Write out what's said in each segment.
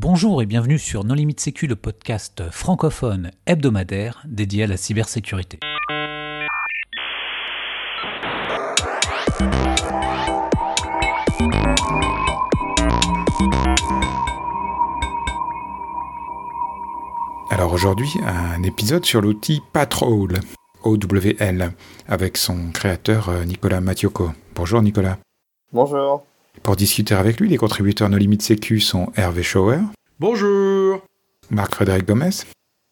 Bonjour et bienvenue sur Non Limite Sécu, le podcast francophone hebdomadaire dédié à la cybersécurité. Alors aujourd'hui, un épisode sur l'outil Patrol, OWL, avec son créateur euh, Nicolas Mathioko. Bonjour Nicolas. Bonjour. Pour discuter avec lui, les contributeurs No Limite Sécu sont Hervé Schauer. Bonjour. Marc-Frédéric Gomez.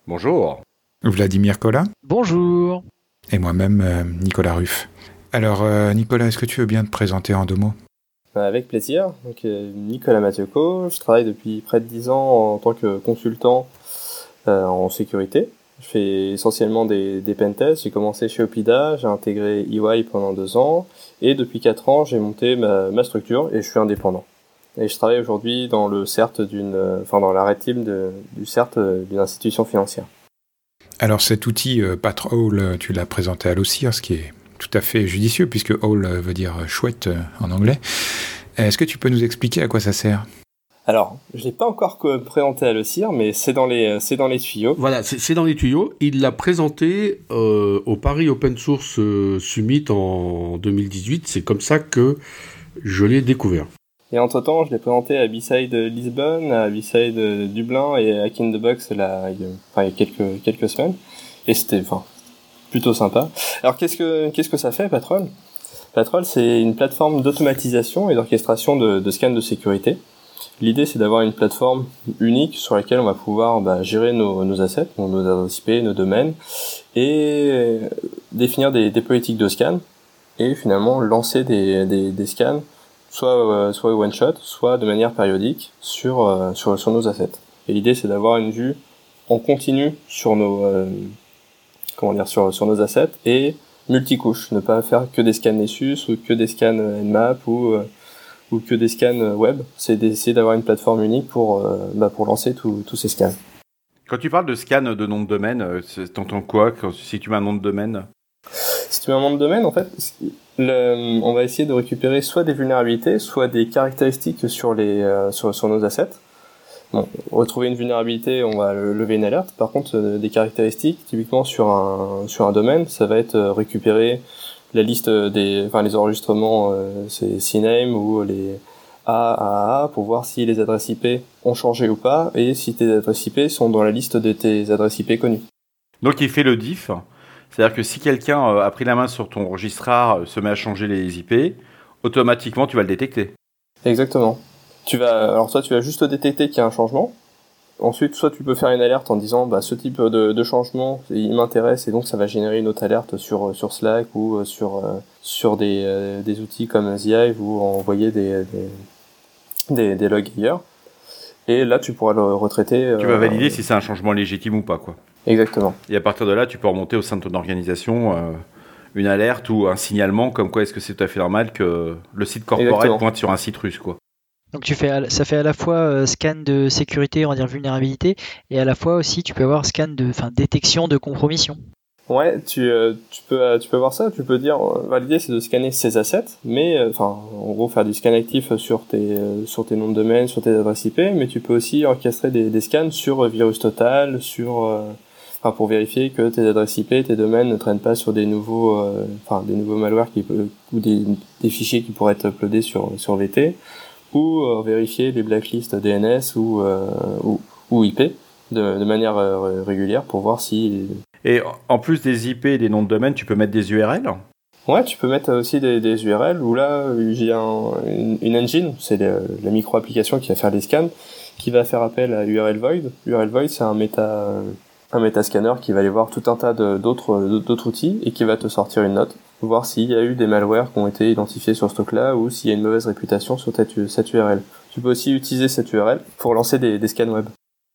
Bonjour. Vladimir Kola. Bonjour. Et moi-même, euh, Nicolas Ruff. Alors, euh, Nicolas, est-ce que tu veux bien te présenter en deux mots? Avec plaisir. Donc, Nicolas Mathioko, je travaille depuis près de 10 ans en tant que consultant en sécurité. Je fais essentiellement des, des pentests. J'ai commencé chez Opida, j'ai intégré EY pendant deux ans, et depuis quatre ans, j'ai monté ma, structure et je suis indépendant. Et je travaille aujourd'hui dans le CERT d'une, enfin dans la team du CERT d'une institution financière. Alors cet outil euh, Patrol, tu l'as présenté à l'OCIR, ce qui est tout à fait judicieux puisque Hall veut dire chouette euh, en anglais. Est-ce que tu peux nous expliquer à quoi ça sert? Alors, je l'ai pas encore présenté à le CIR, mais c'est dans les c'est dans les tuyaux. Voilà, c'est dans les tuyaux. Il l'a présenté euh, au Paris Open Source euh, Summit en 2018. C'est comme ça que je l'ai découvert. Et entre temps, je l'ai présenté à B-Side Lisbonne, à B-Side Dublin et à King the Box là, il y a, enfin, il y a quelques quelques semaines. Et c'était enfin plutôt sympa. Alors qu'est-ce que qu'est-ce que ça fait, Patrol? Patrol, c'est une plateforme d'automatisation et d'orchestration de, de scans de sécurité. L'idée, c'est d'avoir une plateforme unique sur laquelle on va pouvoir bah, gérer nos, nos assets, nos adresses IP, nos domaines, et définir des, des, politiques de scan, et finalement lancer des, des, des scans, soit, euh, soit one shot, soit de manière périodique sur, euh, sur, sur nos assets. Et l'idée, c'est d'avoir une vue en continu sur nos, euh, comment dire, sur, sur nos assets et multicouche, ne pas faire que des scans Nessus ou que des scans Nmap ou ou que des scans web, c'est d'essayer d'avoir une plateforme unique pour, euh, bah, pour lancer tous ces scans. Quand tu parles de scan de nom de domaine, euh, t'entends quoi quand, si tu mets un nom de domaine? Si tu mets un nom de domaine, en fait, le, on va essayer de récupérer soit des vulnérabilités, soit des caractéristiques sur, les, euh, sur, sur nos assets. Bon, retrouver une vulnérabilité, on va lever une alerte. Par contre, des caractéristiques, typiquement sur un, sur un domaine, ça va être récupérer la liste des, enfin les enregistrements, euh, c'est CNAME ou les AAA pour voir si les adresses IP ont changé ou pas et si tes adresses IP sont dans la liste de tes adresses IP connues. Donc il fait le diff, c'est-à-dire que si quelqu'un euh, a pris la main sur ton registraire, euh, se met à changer les IP, automatiquement tu vas le détecter. Exactement. Tu vas, alors toi tu vas juste détecter qu'il y a un changement, Ensuite, soit tu peux faire une alerte en disant bah, ce type de, de changement, il m'intéresse et donc ça va générer une autre alerte sur, sur Slack ou euh, sur, euh, sur des, euh, des outils comme Hive ou envoyer des, des, des, des, logs ailleurs. Et là, tu pourras le retraiter. Tu vas valider si c'est un changement légitime ou pas. quoi. Exactement. Et à partir de là, tu peux remonter au sein de ton organisation une alerte ou un signalement comme quoi est-ce que c'est tout à fait normal que le site corporel pointe sur un site russe. quoi. Donc tu fais, ça fait à la fois euh, scan de sécurité, on va dire vulnérabilité, et à la fois aussi tu peux avoir scan de, enfin, détection de compromission. Ouais, tu, euh, tu peux euh, tu peux voir ça, tu peux dire l'idée c'est de scanner ces assets, mais enfin en gros faire du scan actif sur tes sur tes noms de domaine, sur tes adresses IP, mais tu peux aussi orchestrer des, scans sur virus total, sur enfin pour vérifier que tes adresses IP, tes domaines ne traînent pas sur des nouveaux des nouveaux malwares qui ou des, des fichiers qui pourraient être uploadés sur sur VT ou euh, vérifier les blacklists DNS ou, euh, ou, ou, IP de, de manière euh, régulière pour voir si... Et en plus des IP et des noms de domaine, tu peux mettre des URL Ouais, tu peux mettre aussi des, des URL où là, j'ai un, une, une, engine, c'est la micro-application qui va faire les scans, qui va faire appel à URL Void. URL Void, c'est un méta, un métascanner qui va aller voir tout un tas d'autres d'autres outils et qui va te sortir une note voir s'il y a eu des malwares qui ont été identifiés sur ce stock-là ou s'il y a une mauvaise réputation sur cette URL. Tu peux aussi utiliser cette URL pour lancer des, des, scans web.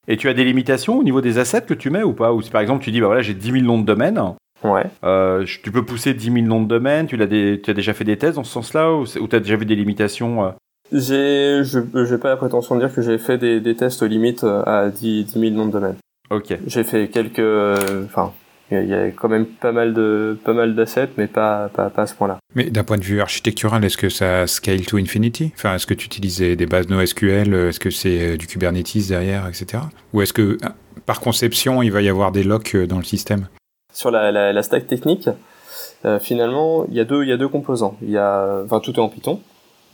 Et tu as des limitations au niveau des assets que tu mets ou pas? Ou si par exemple tu dis, bah voilà, j'ai 10 000 noms de domaine, ouais. Euh, tu peux pousser 10 000 noms de domaine, tu, as, des, tu as déjà fait des tests dans ce sens-là ou, tu as déjà vu des limitations euh? J'ai, je n'ai pas la prétention de dire que j'ai fait des, des tests limites à 10, 10 000 noms de domaine. Ok. J'ai fait quelques, enfin, il y a quand même pas mal de pas mal d'assets, mais pas, pas, pas à ce point-là. Mais d'un point de vue architectural, est-ce que ça scale to infinity? Enfin, est-ce que tu utilises des bases NoSQL Est-ce que c'est du Kubernetes derrière, etc. Ou est-ce que par conception, il va y avoir des locks dans le système? Sur la, la, la stack technique, euh, finalement, il y a deux il y a deux composants. Il y a enfin tout est en Python.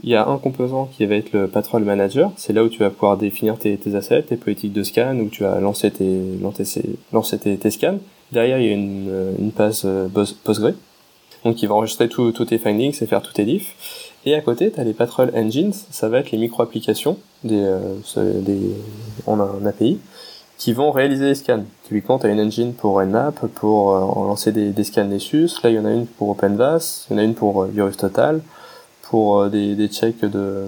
Il y a un composant qui va être le Patrol Manager. C'est là où tu vas pouvoir définir tes, tes assets, tes politiques de scan, où tu vas lancer tes, lancer, lancer tes, tes scans. Derrière, il y a une, une base euh, Postgre. Donc, il va enregistrer tous tes findings et faire tous tes diffs. Et à côté, tu as les Patrol Engines. Ça va être les micro-applications des, euh, des, en un API qui vont réaliser les scans. Typiquement, tu as une engine pour Nmap, pour euh, lancer des, des scans Nessus. Là, il y en a une pour OpenVAS, il y en a une pour euh, Total pour euh, des, des checks de,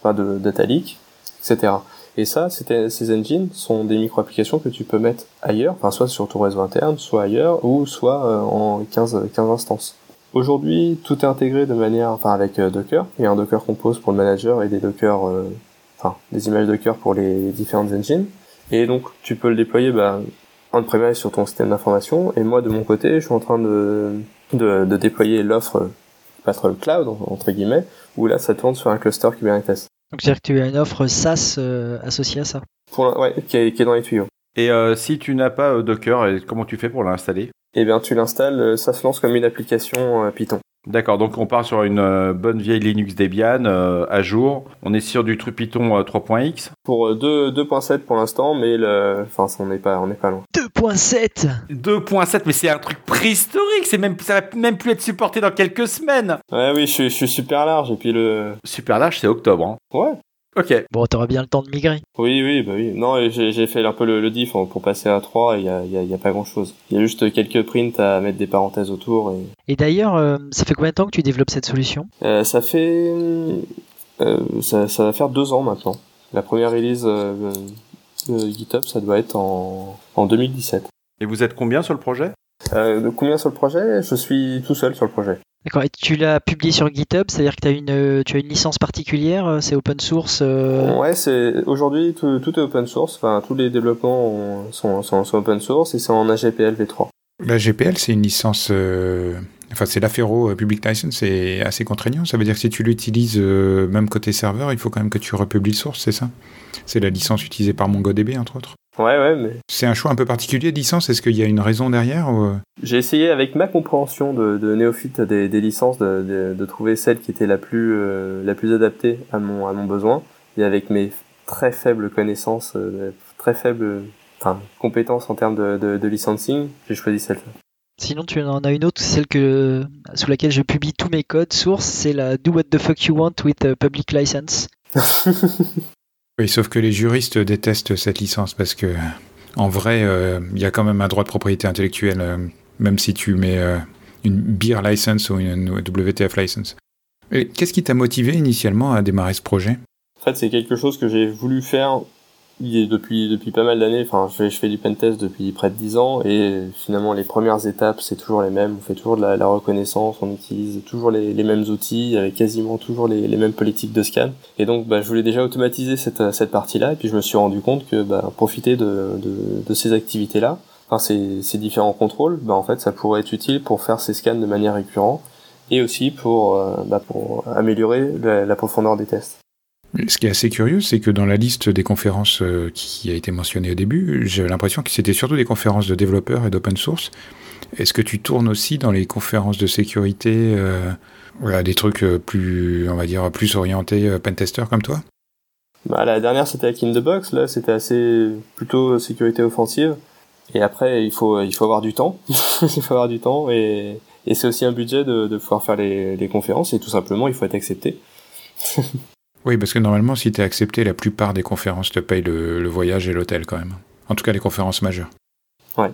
enfin de data leak, etc. Et ça, ces engines sont des micro-applications que tu peux mettre ailleurs, enfin soit sur ton réseau interne, soit ailleurs, ou soit euh, en 15, 15 instances. Aujourd'hui, tout est intégré de manière, enfin avec euh, Docker. Il y a un Docker Compose pour le manager et des Docker, enfin des images Docker pour les différentes engines. Et donc, tu peux le déployer bah, on-premise sur ton système d'information. Et moi, de mon côté, je suis en train de, de, de déployer l'offre Patrol Cloud, entre guillemets, où là, ça tourne sur un cluster Kubernetes. Donc, c'est-à-dire que tu as une offre SaaS euh, associée à ça Pour, Ouais, qui est, qui est, dans les tuyaux. Et euh, si tu n'as pas euh, Docker, comment tu fais pour l'installer? Eh bien, tu l'installes, ça se lance comme une application Python. D'accord, donc on part sur une euh, bonne vieille Linux Debian euh, à jour. On est sur du truc Python 3.x. Pour 2.7 pour l'instant, mais le... enfin, on n'est pas, on n'est pas loin. 2.7 2.7, mais c'est un truc préhistorique. C'est même, ça va même plus être supporté dans quelques semaines. Ouais, oui, je suis, je suis super large et puis le. Super large, c'est octobre. Hein. Ouais. Ok. Bon, t'auras bien le temps de migrer. Oui, oui, bah oui. Non, j'ai fait un peu le, le diff pour passer à 3 et il y a, y, a, y a, pas grand chose. Il y a juste quelques prints à mettre des parenthèses autour. Et, et d'ailleurs, euh, ça fait combien de temps que tu développes cette solution? Euh, Ça fait. Euh, ça, ça, va faire deux ans maintenant. La première release euh, GitHub, ça doit être en, en 2017. Et vous êtes combien sur le projet? Euh, Combien sur le projet? Je suis tout seul sur le projet. D'accord. Et tu l'as publié sur GitHub, c'est-à-dire que as une, tu as une licence particulière, c'est open source euh... Ouais, c'est aujourd'hui tout, tout, est open source. Enfin, tous les développements sont, sont, sont open source et c'est en AGPL v3. La GPL, c'est une licence. Euh... Enfin, c'est l'Afero Public License, c'est assez contraignant. Ça veut dire que si tu l'utilises, euh, même côté serveur, il faut quand même que tu republies le source, c'est ça? C'est la licence utilisée par MongoDB, entre autres. Ouais, ouais, mais. C'est un choix un peu particulier de licence. Est-ce qu'il y a une raison derrière ou... J'ai essayé avec ma compréhension de, de néophyte des, des licences de, de, de, trouver celle qui était la plus euh, la plus adaptée à mon à mon besoin et avec mes très faibles connaissances, euh, très faibles enfin compétences en termes de, de, de licensing, j'ai choisi celle-là. Sinon, tu en as une autre, celle que sous laquelle je publie tous mes codes sources, c'est la Do What the Fuck You Want with a Public License. Oui, sauf que les juristes détestent cette licence parce que, en vrai, il euh, y a quand même un droit de propriété intellectuelle, euh, même si tu mets euh, une beer license ou une WTF license. Qu'est-ce qui t'a motivé initialement à démarrer ce projet? En fait, c'est quelque chose que j'ai voulu faire depuis depuis pas mal d'années. Enfin, je fais, je fais du pentest depuis près de 10 ans et finalement les premières étapes c'est toujours les mêmes. On fait toujours de la, la reconnaissance, on utilise toujours les, les, mêmes outils avec quasiment toujours les, les mêmes politiques de scan. Et donc, bah, je voulais déjà automatiser cette cette partie-là et puis je me suis rendu compte que bah, profiter de, de, de ces activités-là, enfin ces, ces différents contrôles, bah, en fait, ça pourrait être utile pour faire ces scans de manière récurrente et aussi pour euh, bah, pour améliorer la, la profondeur des tests. Ce qui est assez curieux, c'est que dans la liste des conférences euh, qui a été mentionnée au début, j'ai l'impression que c'était surtout des conférences de développeurs et d'open source. Est-ce que tu tournes aussi dans les conférences de sécurité, euh, voilà, des trucs plus, on va dire, plus orientés euh, pentester comme toi? Bah, La dernière, c'était Hack in the Box. Là, c'était assez plutôt sécurité offensive. Et après, il faut, il faut avoir du temps. il faut avoir du temps et, c'est aussi un budget de, pouvoir faire les conférences et tout simplement, il faut être accepté. Oui, parce que normalement, si tu es accepté, la plupart des conférences te payent le, voyage et l'hôtel quand même. En tout cas, les conférences majeures. Ouais.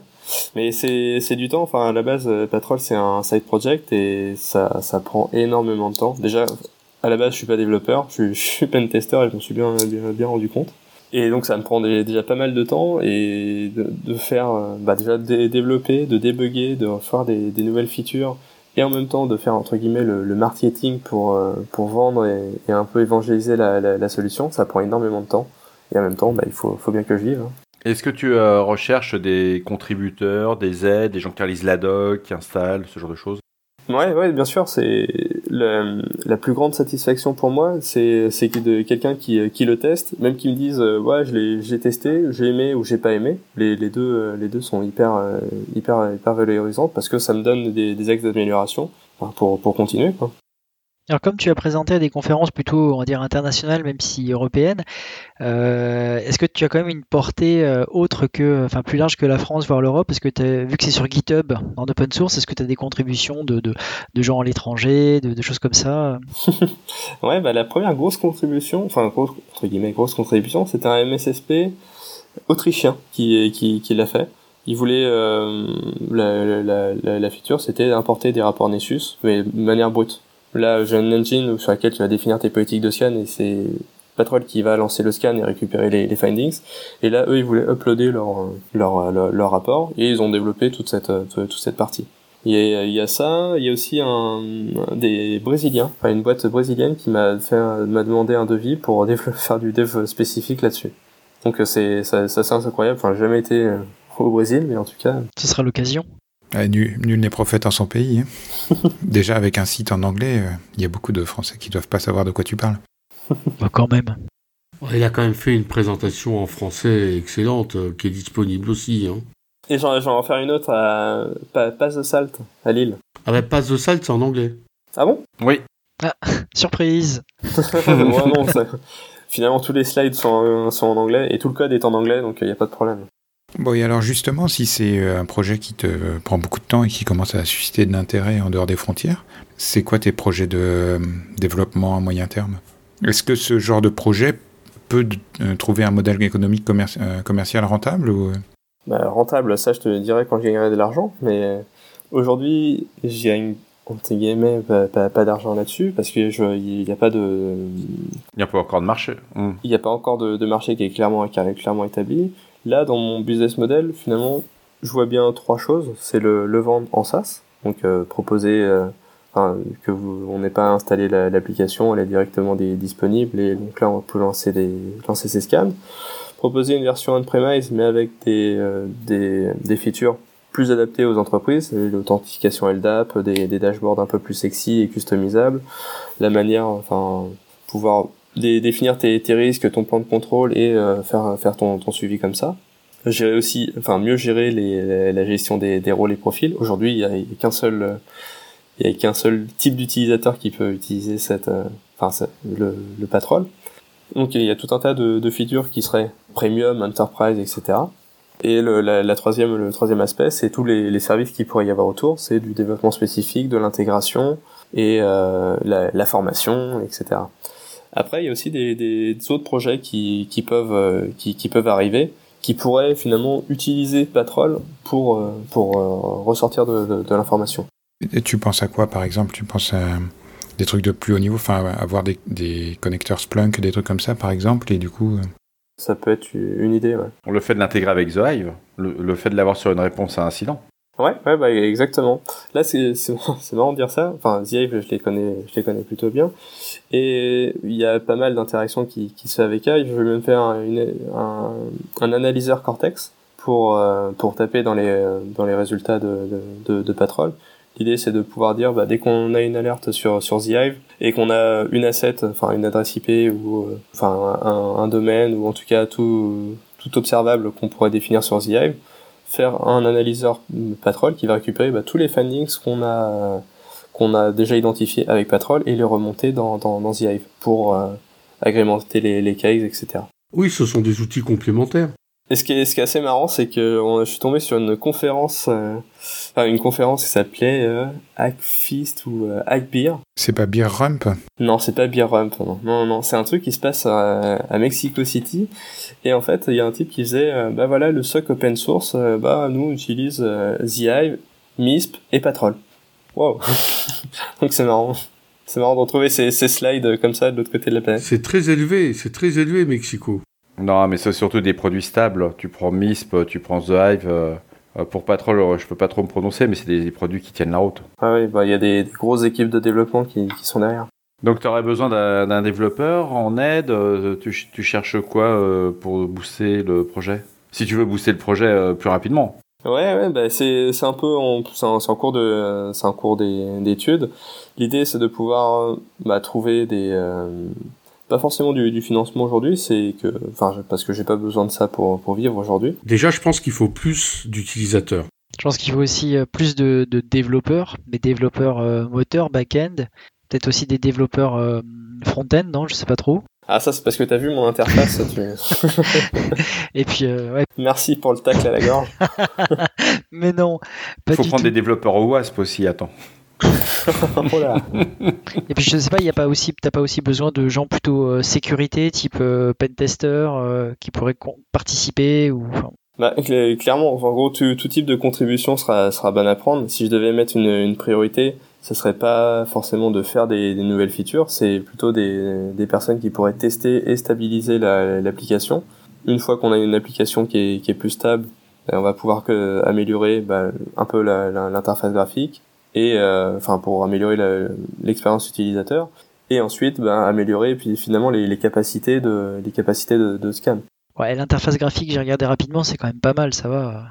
Mais c'est du temps. Enfin, à la base, Patrol, c'est un side project et ça, ça prend énormément de temps. Déjà, à la base, je suis pas développeur, je, je suis pen tester et je m'en suis bien, bien, rendu compte. Et donc, ça me prend déjà pas mal de temps et de, faire, bah, déjà de développer, de débugger, de faire des nouvelles features et en même temps de faire entre guillemets le, le marketing pour euh, pour vendre et, et, un peu évangéliser la, la, la, solution ça prend énormément de temps et en même temps bah, il faut faut bien que je vive hein. Est-ce que tu recherches des contributeurs, des aides, des gens qui réalisent la doc, qui installent, ce genre de choses? Ouais, ouais, bien sûr, c'est la plus grande satisfaction pour moi, c'est c'est de quelqu'un qui qui le teste, même qui me dise euh, ouais, je l'ai j'ai testé, j'ai aimé ou j'ai pas aimé. Les les deux euh, les deux sont hyper euh, hyper hyper valorisants parce que ça me donne des des axes d'amélioration pour pour continuer quoi. Alors comme tu as présenté des conférences plutôt, on va dire internationales, même si européennes, euh, est-ce que tu as quand même une portée euh, autre que, enfin plus large que la France, voire l'Europe? Parce que vu que c'est sur GitHub en open source, est-ce que tu as des contributions de, de, gens à l'étranger, de, choses comme ça? Ouais, bah la première grosse contribution, enfin entre guillemets grosse contribution, c'était un MSSP autrichien qui, qui, l'a fait. Il voulait euh, la, la, feature, c'était d'importer des rapports Nessus, mais de manière brute. Là, j'ai un engine sur laquelle tu vas définir tes politiques de scan et c'est Patrol qui va lancer le scan et récupérer les, findings. Et là, eux, ils voulaient uploader leur, leur, leur, rapport et ils ont développé toute cette, toute cette partie. Il y, a, il y a ça, il y a aussi un, des Brésiliens, enfin une boîte brésilienne qui m'a m'a demandé un devis pour faire du dev spécifique là-dessus. Donc c'est ça, ça c'est incroyable. Enfin, j'ai jamais été au Brésil, mais en tout cas. Ce sera l'occasion. Ah, nul, n'est prophète en son pays. Hein. Déjà, avec un site en anglais, euh, il y a beaucoup de Français qui doivent pas savoir de quoi tu parles. Bah, quand même. Il a quand même fait une présentation en français excellente, euh, qui est disponible aussi. Hein. Et j'en vais en faire une autre à Pass the Salt, à Lille. Ah bah Pass the Salt, c'est en anglais. Ah bon? Oui. Ah, surprise Finalement, tous les slides sont, sont en anglais, et tout le code est en anglais, donc il n'y a pas de problème. Bon, et alors justement, si c'est euh, un projet qui te prend beaucoup de temps et qui commence à susciter de l'intérêt en dehors des frontières, c'est quoi tes projets de euh, développement à moyen terme? Est-ce que ce genre de projet peut euh, trouver un modèle économique commercial rentable ou... Bah, rentable, ça je te dirais quand je gagnerai de l'argent, mais aujourd'hui, je gagne entre guillemets pas, pas, d'argent là-dessus parce que il n'y a pas de il n'y a pas encore de marché. il n'y a pas encore de, de, marché qui est clairement qui est clairement établi Là, dans mon business model, finalement, je vois bien trois choses. C'est le, le vendre en SaaS, donc euh, proposer euh, que vous, on n'ait pas installé l'application, elle est directement disponible et donc là on peut lancer des lancer ses scans. Proposer une version on-premise mais avec des, euh, des, des features plus adaptées aux entreprises, l'authentification LDAP, des, des dashboards un peu plus sexy et customisables, la manière, enfin pouvoir définir tes, tes, risques, ton plan de contrôle et euh, faire faire ton, ton suivi comme ça. Gérer aussi, enfin mieux gérer les, la, gestion des, des rôles et profils. Aujourd'hui, il y a, qu'un seul il y a qu'un seul type d'utilisateur qui peut utiliser cette, euh, enfin le, le patrol. Donc il y a tout un tas de, de features qui seraient premium, enterprise, etc. Et le, la, la, troisième, le troisième aspect, c'est tous les, les, services qui pourrait y avoir autour. C'est du développement spécifique, de l'intégration et euh, la, la, formation, etc. Après, il y a aussi des, des autres projets qui, qui peuvent euh, qui, qui, peuvent arriver, qui pourraient finalement utiliser Patrol pour euh, pour euh, ressortir de, de, de l'information. Et tu penses à quoi, par exemple? Tu penses à des trucs de plus haut niveau, enfin avoir des, des connecteurs Splunk, des trucs comme ça, par exemple, et du coup. Ça peut être une idée, ouais. Le fait de l'intégrer avec The Hive, le, le fait de l'avoir sur une réponse à incident. Ouais, ouais, bah, exactement. Là, c'est, c'est, marrant de dire ça. Enfin, The je les connais, je les connais plutôt bien. Et il y a pas mal d'interactions qui, qui se fait avec Hive. Je vais même faire un, un, un analyseur Cortex pour, euh, pour taper dans les, dans les résultats de, de, de, Patrol. L'idée, c'est de pouvoir dire, bah, dès qu'on a une alerte sur, sur The et qu'on a une asset, enfin, une adresse IP ou, euh, enfin, un, un domaine ou en tout cas tout, tout observable qu'on pourrait définir sur The faire un analyseur Patrol qui va récupérer bah, tous les findings qu'on a qu'on a déjà identifiés avec Patrol et les remonter dans, dans, dans The Hive pour euh, agrémenter les, les cases, etc. Oui, ce sont des outils complémentaires. Et ce qui est, ce qui est assez marrant, c'est que on, je suis tombé sur une conférence, euh, enfin une conférence qui s'appelait euh, Hackfist ou euh, Hackbeer. C'est pas Beer Rump Non, c'est pas Beer Rump. Non, non, non c'est un truc qui se passe à, à, Mexico City. Et en fait, il y a un type qui faisait, euh, bah voilà, le SOC open source, euh, bah nous on utilise euh, The Hive, MISP et Patrol. Wow. Donc c'est marrant. C'est marrant de retrouver ces, ces slides comme ça de l'autre côté de la planète. C'est très élevé, c'est très élevé Mexico. Non, mais c'est surtout des produits stables. Tu prends MISP, tu prends The Hive. Euh, pour Patrol, je peux pas trop me prononcer, mais c'est des, produits qui tiennent la route. Ah oui, bah il y a des, des, grosses équipes de développement qui, qui sont derrière. Donc tu aurais besoin d'un développeur en aide. Euh, tu, tu cherches quoi euh, pour booster le projet? Si tu veux booster le projet plus rapidement. Ouais, ouais, bah c'est c'est un peu c'est un, un, cours de c'est un cours d'études. L'idée c'est de pouvoir bah, trouver des pas forcément du, du financement aujourd'hui, c'est que enfin parce que j'ai pas besoin de ça pour pour vivre aujourd'hui. Déjà, je pense qu'il faut plus d'utilisateurs. Je pense qu'il faut aussi plus de, de développeurs, des développeurs moteurs back-end, peut-être aussi des développeurs front-end, non, je sais pas trop. Ah ça c'est parce que t'as vu mon interface. tu... Et puis euh, ouais. Merci pour le tacle à la gorge. Mais non. Il faut prendre des développeurs au WASP aussi. Attends. Et puis je sais pas, il y a pas aussi, t'as pas aussi besoin de gens plutôt euh, sécurité, type euh, pentester, euh, qui pourraient participer ou. Bah, clairement, en gros, tout, tout, type de contribution sera, sera bonne à prendre. Si je devais mettre une, une priorité, ce serait pas forcément de faire des, des nouvelles features, c'est plutôt des, des, personnes qui pourraient tester et stabiliser l'application. une fois qu'on a une application qui est, qui est plus stable, ben, on va pouvoir que, améliorer bah, un peu l'interface graphique et euh, enfin pour améliorer l'expérience utilisateur et ensuite ben, améliorer puis finalement les, les, capacités de les capacités de, de scan. Ouais, l'interface graphique, j'ai regardé rapidement, c'est quand même pas mal, ça va.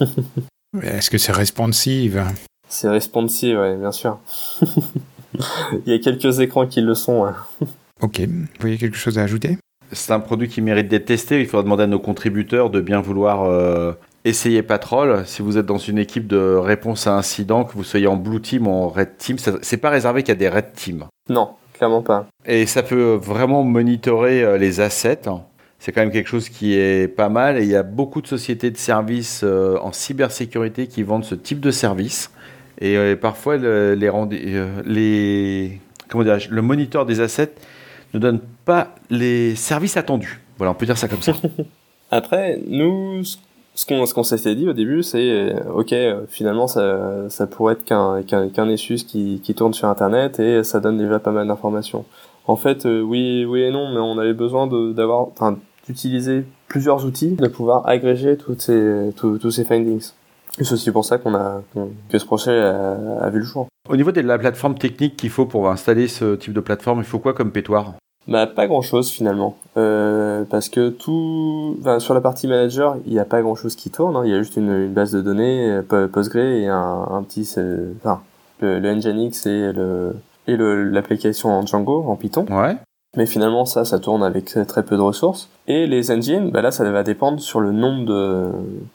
Est-ce que c'est responsive? C'est responsive, ouais, bien sûr. Il y a quelques écrans qui le sont. Ok. Vous voyez quelque chose à ajouter? C'est un produit qui mérite d'être testé. Il faudra demander à nos contributeurs de bien vouloir euh, essayer Patrol. Si vous êtes dans une équipe de réponse à incident, que vous soyez en Blue Team ou en Red Team, c'est pas réservé qu'à des Red Team. Non, clairement pas. Et ça peut vraiment monitorer euh, les assets. C'est quand même quelque chose qui est pas mal. Et il y a beaucoup de sociétés de services euh, en cybersécurité qui vendent ce type de service. Et euh, parfois, le, les, les, comment le moniteur des assets ne donne pas les services attendus. Voilà, on peut dire ça comme ça. Après, nous, ce qu'on ce qu'on s'était dit au début, c'est euh, ok, finalement, ça, ça pourrait être qu'un qu'un qu'un Essus qui, qui tourne sur Internet et ça donne déjà pas mal d'informations. En fait, oui, oui et non, mais on avait besoin d'avoir, enfin, d'utiliser plusieurs outils, de pouvoir agréger toutes ces, tous ces findings. C'est aussi pour ça qu'on a que ce projet a, vu le jour. Au niveau de la plateforme technique qu'il faut pour installer ce type de plateforme, il faut quoi comme pétoire bah pas grand chose finalement, euh, parce que tout, enfin, sur la partie manager, il n'y a pas grand chose qui tourne. Hein. Il y a juste une, base de données Postgre et un, un petit, enfin le, le Nginx et le et l'application en Django en Python. Ouais. Mais finalement, ça, ça tourne avec très peu de ressources. Et les engines, bah là, ça va dépendre sur le nombre de,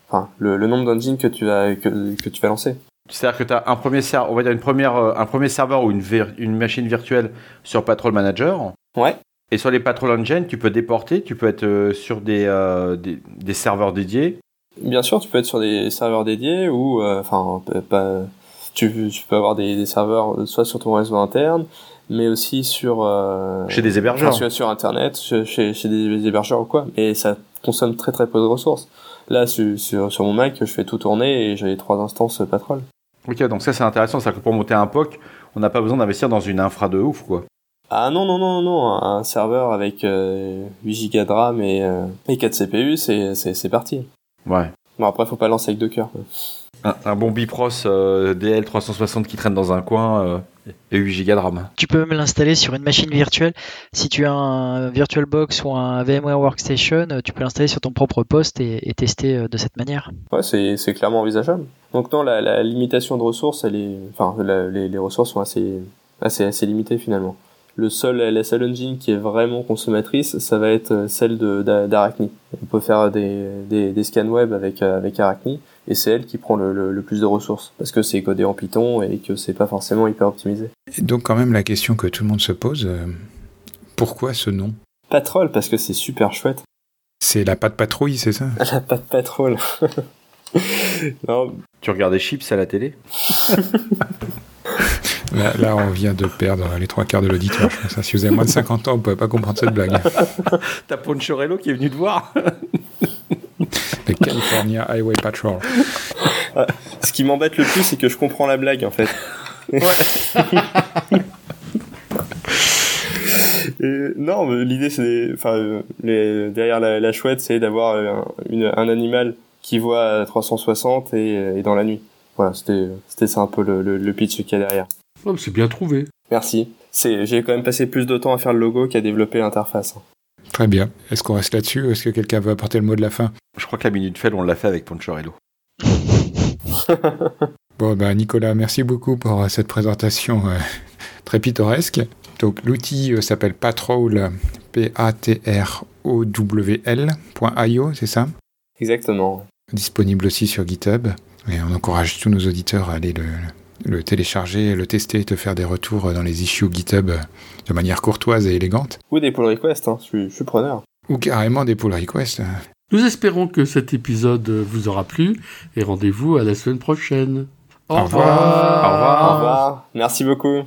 enfin, le, nombre d'engines que tu vas que, que tu vas lancer. C'est-à-dire que tu as un premier serveur, on va dire une première, euh, un premier serveur ou une, une machine virtuelle sur Patrol Manager. Ouais. Et sur les Patrol Engine, tu peux déporter, tu peux être euh, sur des, euh, des, des, serveurs dédiés. Bien sûr, tu peux être sur des serveurs dédiés ou, enfin, pas, tu, tu, peux avoir des, des, serveurs soit sur ton réseau interne, mais aussi sur euh, chez des hébergeurs, sur, sur, internet, chez, chez des hébergeurs ou quoi. Et ça consomme très très peu de ressources. Là, sur, sur, mon Mac, je fais tout tourner et j'ai trois instances Patrol. Ok, donc ça c'est intéressant, c'est que pour monter un POC, on n'a pas besoin d'investir dans une infra de ouf, quoi. Ah non, non, non, non, un serveur avec euh, 8 Go de RAM et, euh, et 4 CPU, c'est parti. Ouais. Bon, après, faut pas lancer avec deux cœurs. Un, un, bon Bipros euh, DL360 qui traîne dans un coin euh, et 8 Go de RAM. Tu peux même l'installer sur une machine virtuelle. Si tu as un VirtualBox ou un VMware Workstation, euh, tu peux l'installer sur ton propre poste et, tester de cette manière. Ouais, c'est clairement envisageable. Donc non, la, la, limitation de ressources, elle est, enfin, les, les, ressources sont assez, assez, assez limitées finalement le seul, la seule engine qui est vraiment consommatrice, ça va être euh, celle d'Arachni. On peut faire des, des, des, scans web avec, euh, avec Arachni, et c'est elle qui prend le, le, plus de ressources, parce que c'est codé en Python et que c'est pas forcément hyper optimisé. Et donc quand même la question que tout le monde se pose, euh, pourquoi ce nom? Patrol, parce que c'est super chouette. C'est la patte patrouille, c'est ça? La patte patrol. non. Tu regardais Chips à la télé? Là, on vient de perdre les trois quarts de l'auditoire. Si vous avez moins de 50 ans, vous ne pouvez pas comprendre cette blague. T'as Ponchorello qui est venu te voir Le California Highway Patrol. Ce qui m'embête le plus, c'est que je comprends la blague, en fait. non, l'idée, c'est... Enfin, derrière la, chouette, c'est d'avoir un, un, animal qui voit à 360 et, et dans la nuit. Voilà, c'était ça un peu le, le, le pitch qu'il y a derrière c'est bien trouvé. Merci. J'ai quand même passé plus de temps à faire le logo qu'à développer l'interface. Très bien. Est-ce qu'on reste là-dessus ou est-ce que quelqu'un veut apporter le mot de la fin? Je crois que la minute fail, on l'a fait avec Ponchorello. bon, bah, Nicolas, merci beaucoup pour cette présentation très pittoresque. Donc, l'outil s'appelle Patrol, P-A-T-R-O-W-L.io, c'est ça? Exactement. Disponible aussi sur GitHub. Et on encourage tous nos auditeurs à aller le, télécharger, le tester et te faire des retours dans les issues GitHub de manière courtoise et élégante. Ou des pull requests, hein, je, suis, preneur. Ou carrément des pull requests. Nous espérons que cet épisode vous aura plu et rendez-vous à la semaine prochaine. Au, revoir. Au revoir. Au revoir. Merci beaucoup.